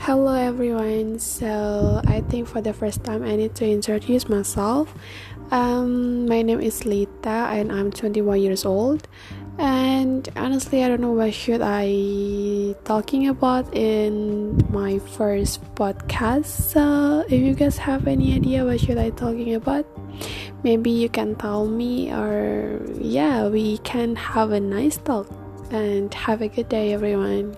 Hello everyone. So I think for the first time I need to introduce myself. Um, my name is Lita and I'm 21 years old. And honestly, I don't know what should I talking about in my first podcast. So if you guys have any idea what should I talking about, maybe you can tell me or yeah, we can have a nice talk and have a good day everyone.